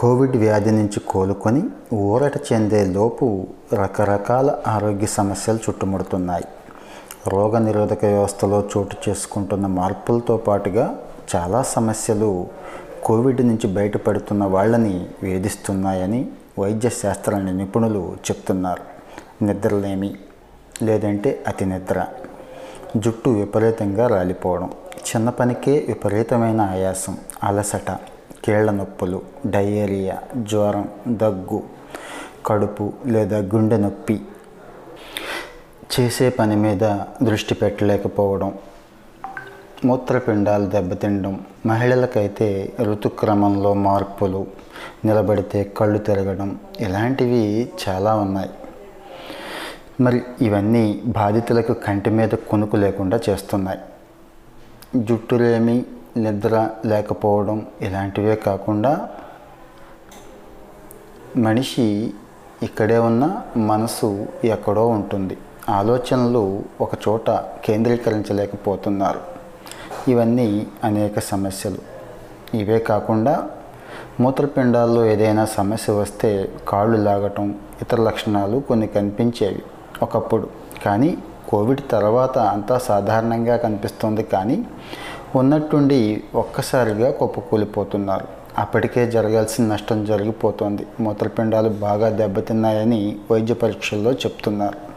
Covid వ్యాధి నుంచి కోలుకొని ఊరట చెందే లోపు రకరకాల ఆరోగ్య సమస్యలు చుట్టుముడుతున్నాయి. రోగ నిరోధక వ్యవస్థలో చోటు చేసుకుంటున్న మార్పులతో పాటుగా చాలా సమస్యలు కోవిడ్ నుంచి బయటపడుతున్న వాళ్ళని వేధిస్తున్నాయని వైద్య శాస్త్ర నిపుణులు చెప్తున్నారు. నిద్రలేమి లేదంటే అతి నిద్ర జుట్టు విపరీతంగా రాలిపోవడం చిన్న పనికే విపరీతమైన ఆయాసం అలసట కీళ్ళ నొప్పులు డయేరియా జ్వరం దగ్గు కడుపు లేదా గుండె నొప్పి. చేసే పని మీద దృష్టి పెట్టలేకపోవడం మూత్రపిండాలు దెబ్బతినడం మహిళలకైతే ఋతుక్రమంలో మార్పులు నిలబడితే కళ్ళు తిరగడం ఇలాంటివి చాలా ఉన్నాయి. మరి ఇవన్నీ బాధితులకు కంటి మీద కొనుకు లేకుండా చేస్తున్నాయి. జుట్టులేమి నిద్ర లేకపోవడం ఇలాంటివే కాకుండా మనిషి ఇక్కడే ఉన్న మనసు ఎక్కడో ఉంటుంది. ఆలోచనలు ఒక చోట కేంద్రీకరించలేకపోతున్నారు. ఇవన్నీ అనేక సమస్యలు. ఇవే కాకుండా మూత్రపిండాల్లో ఏదైనా సమస్య వస్తే కాళ్ళు లాగటం ఇతర లక్షణాలు కొన్ని కనిపించేవి ఒకప్పుడు. కానీ కోవిడ్ తర్వాత అంతా సాధారణంగా కనిపిస్తుంది. కానీ ఉన్నట్టుండి ఒక్కసారిగా కుప్పకూలిపోతున్నారు. అప్పటికే జరగాల్సిన నష్టం జరిగిపోతుంది. మూత్రపిండాలు బాగా దెబ్బతిన్నాయని వైద్య పరీక్షల్లో చెప్తున్నారు.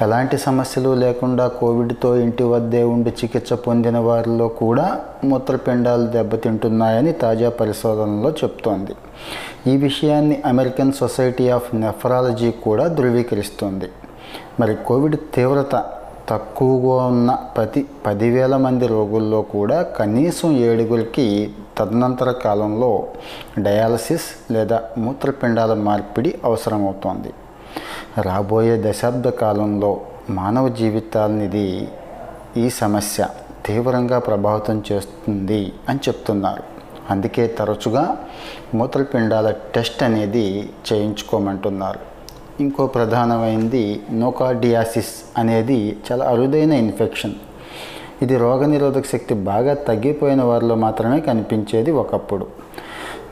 ఎలాంటి సమస్యలు లేకుండా కోవిడ్తో ఇంటి వద్దే ఉండి చికిత్స పొందిన వారిలో కూడా మూత్రపిండాలు దెబ్బతింటున్నాయని తాజా పరిశోధనలో చెప్తోంది. ఈ విషయాన్ని అమెరికన్ సొసైటీ ఆఫ్ నెఫ్రాలజీ కూడా ధృవీకరిస్తోంది. మరి కోవిడ్ తీవ్రత తక్కువగా ఉన్న ప్రతి పదివేల మంది రోగుల్లో కూడా కనీసం ఏడుగురికి తదనంతర కాలంలో డయాలసిస్ లేదా మూత్రపిండాల మార్పిడి అవసరమవుతోంది. రాబోయే దశాబ్ద కాలంలో మానవ జీవితాలనిది ఈ సమస్య తీవ్రంగా ప్రభావితం చేస్తుంది అని చెప్తున్నారు. అందుకే తరచుగా మూత్రపిండాల టెస్ట్ అనేది చేయించుకోమంటున్నారు. ఇంకో ప్రధానమైనది నోకార్డియాసిస్ అనేది చాలా అరుదైన ఇన్ఫెక్షన్. ఇది రోగనిరోధక శక్తి బాగా తగ్గిపోయిన వారిలో మాత్రమే కనిపించేది ఒకప్పుడు.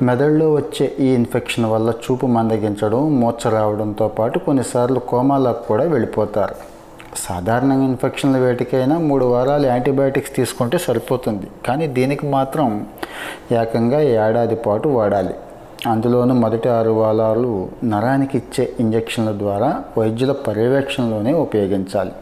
మెదడులో వచ్చే ఈ ఇన్ఫెక్షన్ వల్ల చూపు మందగించడం మూర్చ రావడంతో పాటు కొన్నిసార్లు కోమాలకు కూడా వెళ్ళిపోతారు. సాధారణంగా ఇన్ఫెక్షన్ల వేటికైనా మూడు వారాలు యాంటీబయాటిక్స్ తీసుకుంటే సరిపోతుంది. కానీ దీనికి మాత్రం ఏకంగా ఏడాది పాటు వాడాలి. అందులోనూ మొదటి ఆరు వాలాలు నరానికి ఇచ్చే ఇంజక్షన్ల ద్వారా వైద్యుల పర్యవేక్షణలోనే ఉపయోగించాలి.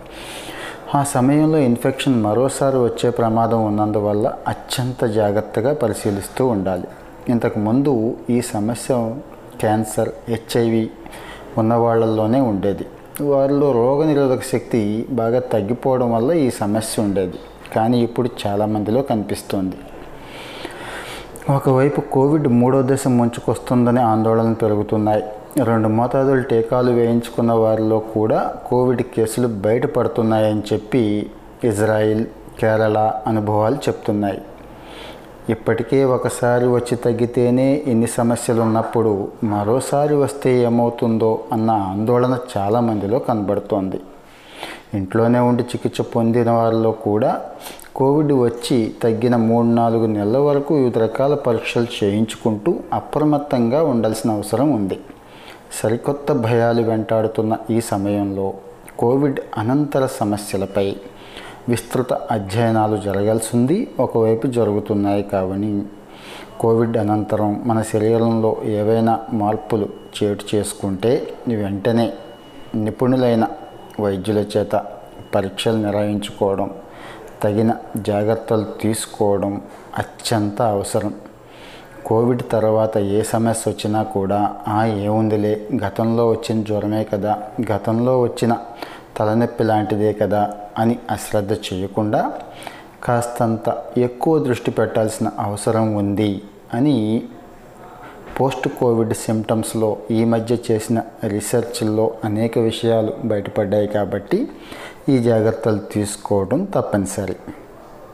ఆ సమయంలో ఇన్ఫెక్షన్ మరోసారి వచ్చే ప్రమాదం ఉన్నందువల్ల అత్యంత జాగ్రత్తగా పరిశీలిస్తూ ఉండాలి. ఇంతకుముందు ఈ సమస్య క్యాన్సర్ హెచ్ఐవి ఉన్న వాళ్ళల్లోనే ఉండేది. వారిలో రోగనిరోధక శక్తి బాగా తగ్గిపోవడం వల్ల ఈ సమస్య ఉండేది. కానీ ఇప్పుడు చాలామందిలో కనిపిస్తుంది. ఒకవైపు కోవిడ్ మూడో దశ ముంచుకొస్తుందని ఆందోళన పెరుగుతున్నాయి. రెండు మోతాదులు టీకాలు వేయించుకున్న వారిలో కూడా కోవిడ్ కేసులు బయటపడుతున్నాయని చెప్పి ఇజ్రాయిల్ కేరళ అనుభవాలు చెప్తున్నాయి. ఇప్పటికే ఒకసారి వచ్చి తగ్గితేనే ఇన్ని సమస్యలు ఉన్నప్పుడు మరోసారి వస్తే ఏమవుతుందో అన్న ఆందోళన చాలామందిలో కనబడుతోంది. ఇంట్లోనే ఉండి చికిత్స పొందిన వారిలో కూడా కోవిడ్ వచ్చి తగ్గిన మూడు నాలుగు నెలల వరకు వివిధ రకాల పరీక్షలు చేయించుకుంటూ అప్రమత్తంగా ఉండాల్సిన అవసరం ఉంది. సరికొత్త భయాలు వెంటాడుతున్న ఈ సమయంలో కోవిడ్ అనంతర సమస్యలపై విస్తృత అధ్యయనాలు జరగాల్సింది ఒకవైపు జరుగుతున్నాయి కావని కోవిడ్ అనంతరం మన శరీరంలో ఏవైనా మార్పులు చేటు చేసుకుంటే వెంటనే నిపుణులైన వైద్యుల చేత పరీక్షలు నిర్వహించుకోవడం తగిన జాగ్రత్తలు తీసుకోవడం అత్యంత అవసరం. కోవిడ్ తర్వాత ఏ సమస్య వచ్చినా కూడా ఆ ఏముందిలే గతంలో వచ్చిన జ్వరమే కదా గతంలో వచ్చిన తలనొప్పి లాంటిదే కదా అని అశ్రద్ధ చేయకుండా కాస్తంత ఎక్కువ దృష్టి పెట్టాల్సిన అవసరం ఉంది అని పోస్ట్ కోవిడ్ సిమ్టమ్స్లో ఈ మధ్య చేసిన రీసెర్చ్ల్లో అనేక విషయాలు బయటపడ్డాయి కాబట్టి ఈ జాగ్రత్తలు తీసుకోవడం తప్పనిసరి.